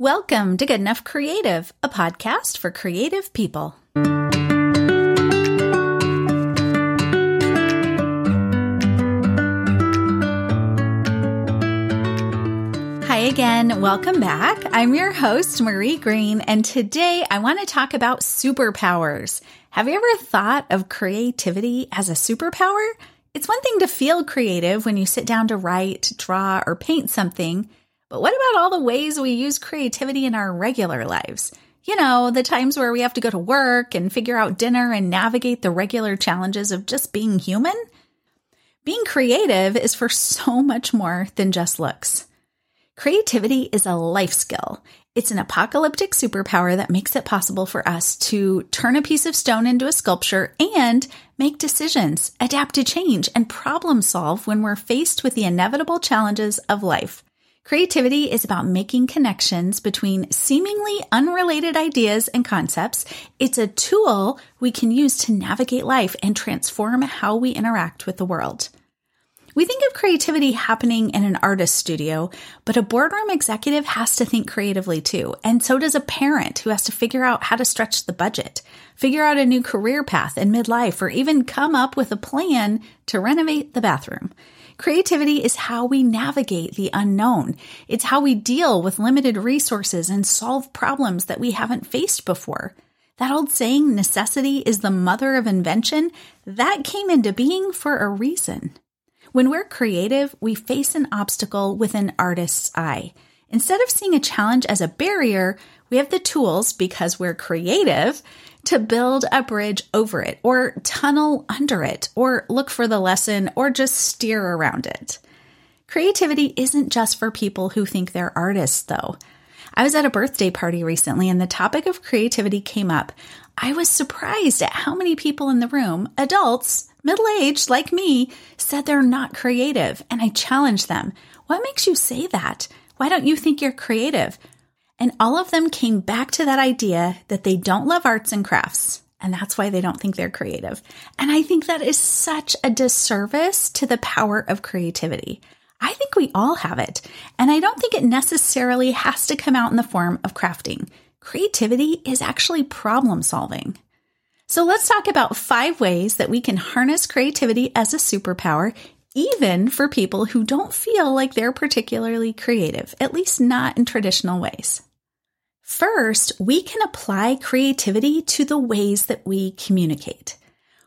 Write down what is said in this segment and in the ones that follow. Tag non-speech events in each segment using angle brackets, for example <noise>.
Welcome to Good Enough Creative, a podcast for creative people. Hi again, welcome back. I'm your host, Marie Greene, and today I want to talk about superpowers. Have you ever thought of creativity as a superpower? It's one thing to feel creative when you sit down to write, draw, or paint something. But what about all the ways we use creativity in our regular lives? You know, the times where we have to go to work and figure out dinner and navigate the regular challenges of just being human? Being creative is for so much more than just looks. Creativity is a life skill. It's an apocalyptic superpower that makes it possible for us to turn a piece of stone into a sculpture and make decisions, adapt to change, and problem solve when we're faced with the inevitable challenges of life. Creativity is about making connections between seemingly unrelated ideas and concepts. It's a tool we can use to navigate life and transform how we interact with the world. We think of creativity happening in an artist studio, but a boardroom executive has to think creatively too. And so does a parent who has to figure out how to stretch the budget, figure out a new career path in midlife, or even come up with a plan to renovate the bathroom. Creativity is how we navigate the unknown. It's how we deal with limited resources and solve problems that we haven't faced before. That old saying, necessity is the mother of invention, that came into being for a reason. When we're creative, we face an obstacle with an artist's eye. Instead of seeing a challenge as a barrier, we have the tools, because we're creative, to build a bridge over it, or tunnel under it, or look for the lesson, or just steer around it. Creativity isn't just for people who think they're artists, though. I was at a birthday party recently and the topic of creativity came up. I was surprised at how many people in the room, adults, middle aged like me, said they're not creative. And I challenged them. What makes you say that? Why don't you think you're creative? And all of them came back to that idea that they don't love arts and crafts. And that's why they don't think they're creative. And I think that is such a disservice to the power of creativity. I think we all have it. And I don't think it necessarily has to come out in the form of crafting. Creativity is actually problem solving. So let's talk about five ways that we can harness creativity as a superpower even for people who don't feel like they're particularly creative, at least not in traditional ways. First, we can apply creativity to the ways that we communicate.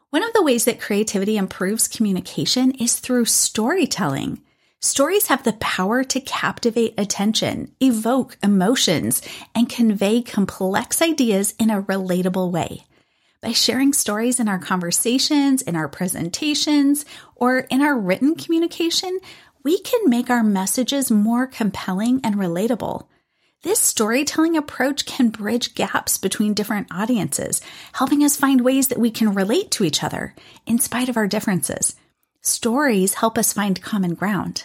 One of the ways that creativity improves communication is through storytelling. Stories have the power to captivate attention, evoke emotions, and convey complex ideas in a relatable way. By sharing stories in our conversations, in our presentations, or in our written communication, we can make our messages more compelling and relatable. This storytelling approach can bridge gaps between different audiences, helping us find ways that we can relate to each other in spite of our differences. Stories help us find common ground.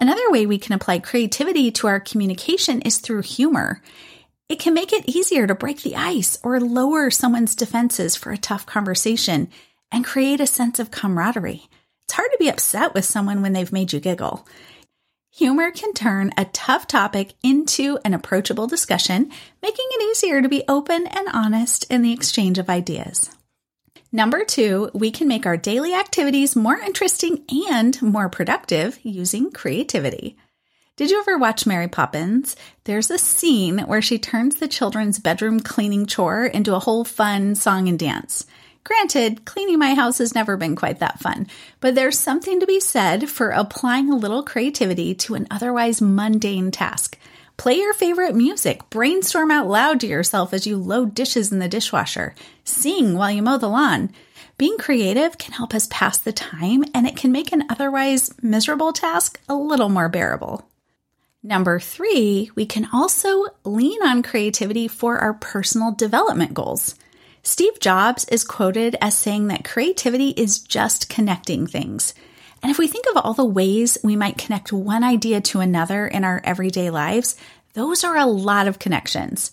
Another way we can apply creativity to our communication is through humor. It can make it easier to break the ice or lower someone's defenses for a tough conversation and create a sense of camaraderie. It's hard to be upset with someone when they've made you giggle. Humor can turn a tough topic into an approachable discussion, making it easier to be open and honest in the exchange of ideas. Number two, we can make our daily activities more interesting and more productive using creativity. Did you ever watch Mary Poppins? There's a scene where she turns the children's bedroom cleaning chore into a whole fun song and dance. Granted, cleaning my house has never been quite that fun, but there's something to be said for applying a little creativity to an otherwise mundane task. Play your favorite music, brainstorm out loud to yourself as you load dishes in the dishwasher, sing while you mow the lawn. Being creative can help us pass the time and it can make an otherwise miserable task a little more bearable. Number three, we can also lean on creativity for our personal development goals. Steve Jobs is quoted as saying that creativity is just connecting things. And if we think of all the ways we might connect one idea to another in our everyday lives, those are a lot of connections.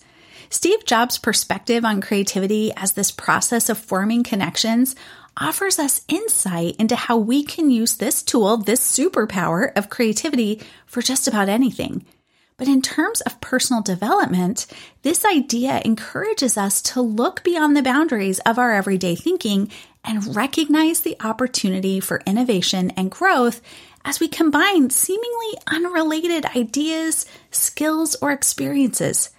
Steve Jobs' perspective on creativity as this process of forming connections offers us insight into how we can use this tool, this superpower of creativity, for just about anything. But in terms of personal development, this idea encourages us to look beyond the boundaries of our everyday thinking and recognize the opportunity for innovation and growth as we combine seemingly unrelated ideas, skills, or experiences.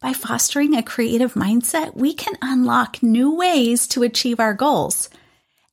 By fostering a creative mindset, we can unlock new ways to achieve our goals.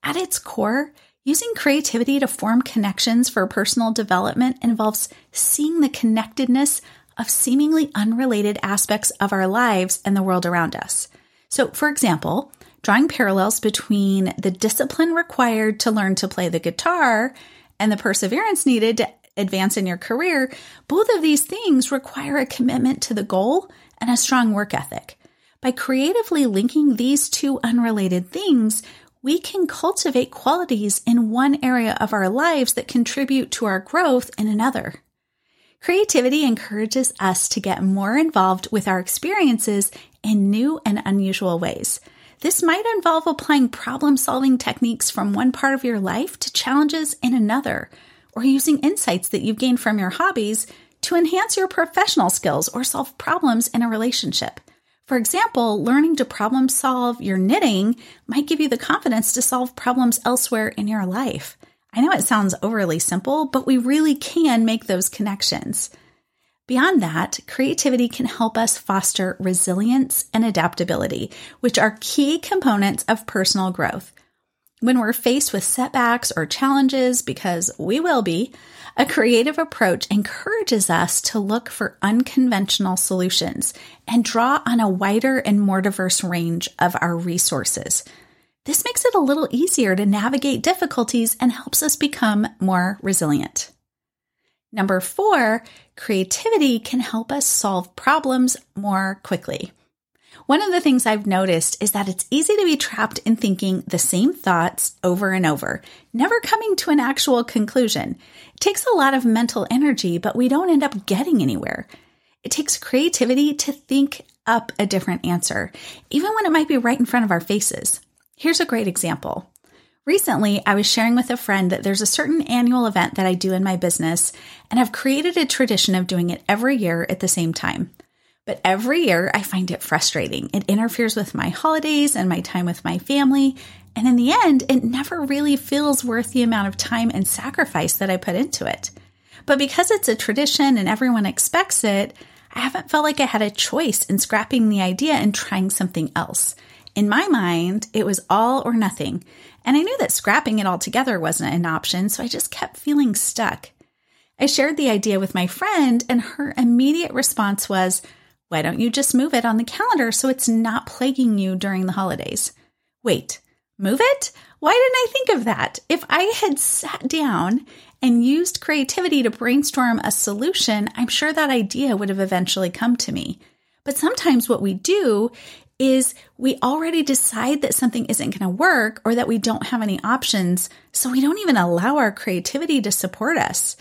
At its core, using creativity to form connections for personal development involves seeing the connectedness of seemingly unrelated aspects of our lives and the world around us. So, for example, drawing parallels between the discipline required to learn to play the guitar and the perseverance needed to advance in your career, both of these things require a commitment to the goal and a strong work ethic. By creatively linking these two unrelated things, we can cultivate qualities in one area of our lives that contribute to our growth in another. Creativity encourages us to get more involved with our experiences in new and unusual ways. This might involve applying problem solving techniques from one part of your life to challenges in another, or using insights that you've gained from your hobbies to enhance your professional skills or solve problems in a relationship. For example, learning to problem solve your knitting might give you the confidence to solve problems elsewhere in your life. I know it sounds overly simple, but we really can make those connections. Beyond that, creativity can help us foster resilience and adaptability, which are key components of personal growth. When we're faced with setbacks or challenges, because we will be, a creative approach encourages us to look for unconventional solutions and draw on a wider and more diverse range of our resources. This makes it a little easier to navigate difficulties and helps us become more resilient. Number four, creativity can help us solve problems more quickly. One of the things I've noticed is that it's easy to be trapped in thinking the same thoughts over and over, never coming to an actual conclusion. It takes a lot of mental energy, but we don't end up getting anywhere. It takes creativity to think up a different answer, even when it might be right in front of our faces. Here's a great example. Recently, I was sharing with a friend that there's a certain annual event that I do in my business, and I've created a tradition of doing it every year at the same time. But every year, I find it frustrating. It interferes with my holidays and my time with my family. And in the end, it never really feels worth the amount of time and sacrifice that I put into it. But because it's a tradition and everyone expects it, I haven't felt like I had a choice in scrapping the idea and trying something else. In my mind, it was all or nothing. And I knew that scrapping it altogether wasn't an option, so I just kept feeling stuck. I shared the idea with my friend, and her immediate response was, Why don't you just move it on the calendar so it's not plaguing you during the holidays? Wait, move it? Why didn't I think of that? If I had sat down and used creativity to brainstorm a solution, I'm sure that idea would have eventually come to me. But sometimes what we do is we already decide that something isn't going to work or that we don't have any options, so we don't even allow our creativity to support us.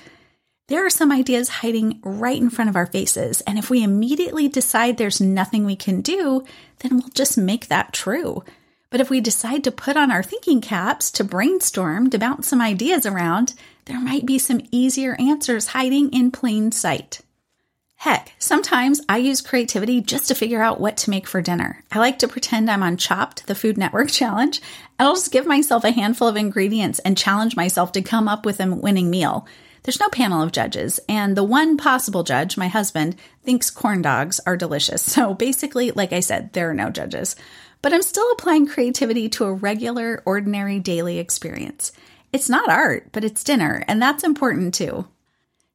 There are some ideas hiding right in front of our faces, and if we immediately decide there's nothing we can do, then we'll just make that true. But if we decide to put on our thinking caps, to brainstorm, to bounce some ideas around, there might be some easier answers hiding in plain sight. Heck, sometimes I use creativity just to figure out what to make for dinner. I like to pretend I'm on Chopped, the Food Network <laughs> challenge, and I'll just give myself a handful of ingredients and challenge myself to come up with a winning meal. There's no panel of judges, and the one possible judge, my husband, thinks corn dogs are delicious. So basically, like I said, there are no judges. But I'm still applying creativity to a regular, ordinary daily experience. It's not art, but it's dinner, and that's important too.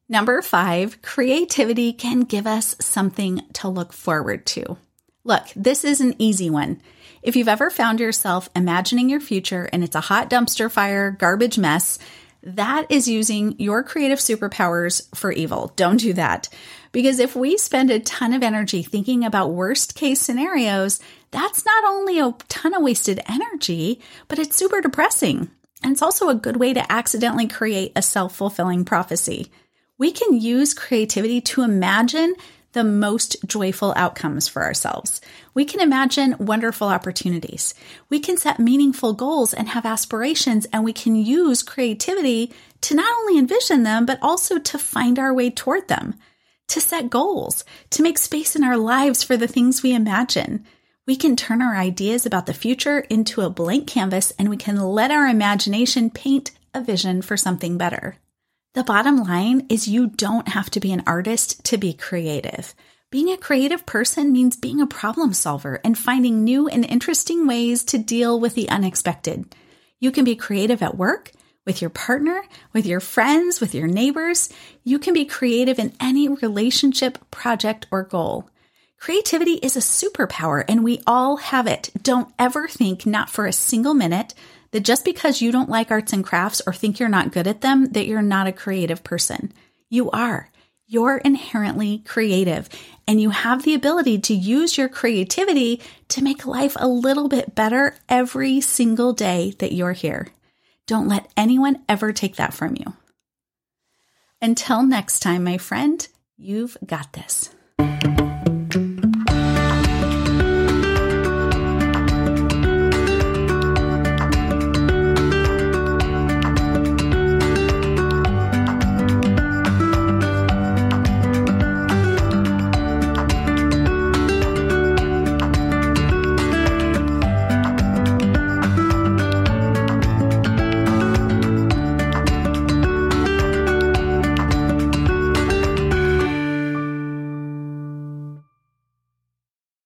Number five, creativity can give us something to look forward to. Look, this is an easy one. If you've ever found yourself imagining your future and it's a hot dumpster fire, garbage mess, that is using your creative superpowers for evil. Don't do that. Because if we spend a ton of energy thinking about worst case scenarios, that's not only a ton of wasted energy, but it's super depressing. And it's also a good way to accidentally create a self fulfilling prophecy we can use creativity to imagine the most joyful outcomes for ourselves. We can imagine wonderful opportunities. We can set meaningful goals and have aspirations, and we can use creativity to not only envision them, but also to find our way toward them. to set goals, to make space in our lives for the things we imagine. We can turn our ideas about the future into a blank canvas and we can let our imagination paint a vision for something better. The bottom line is you don't have to be an artist to be creative. Being a creative person means being a problem solver and finding new and interesting ways to deal with the unexpected. You can be creative at work, with your partner, with your friends, with your neighbors. You can be creative in any relationship, project, or goal. Creativity is a superpower and we all have it. Don't ever think, not for a single minute, that just because you don't like arts and crafts or think you're not good at them, that you're not a creative person. You are. You're inherently creative and you have the ability to use your creativity to make life a little bit better every single day that you're here. Don't let anyone ever take that from you. Until next time, my friend, you've got this.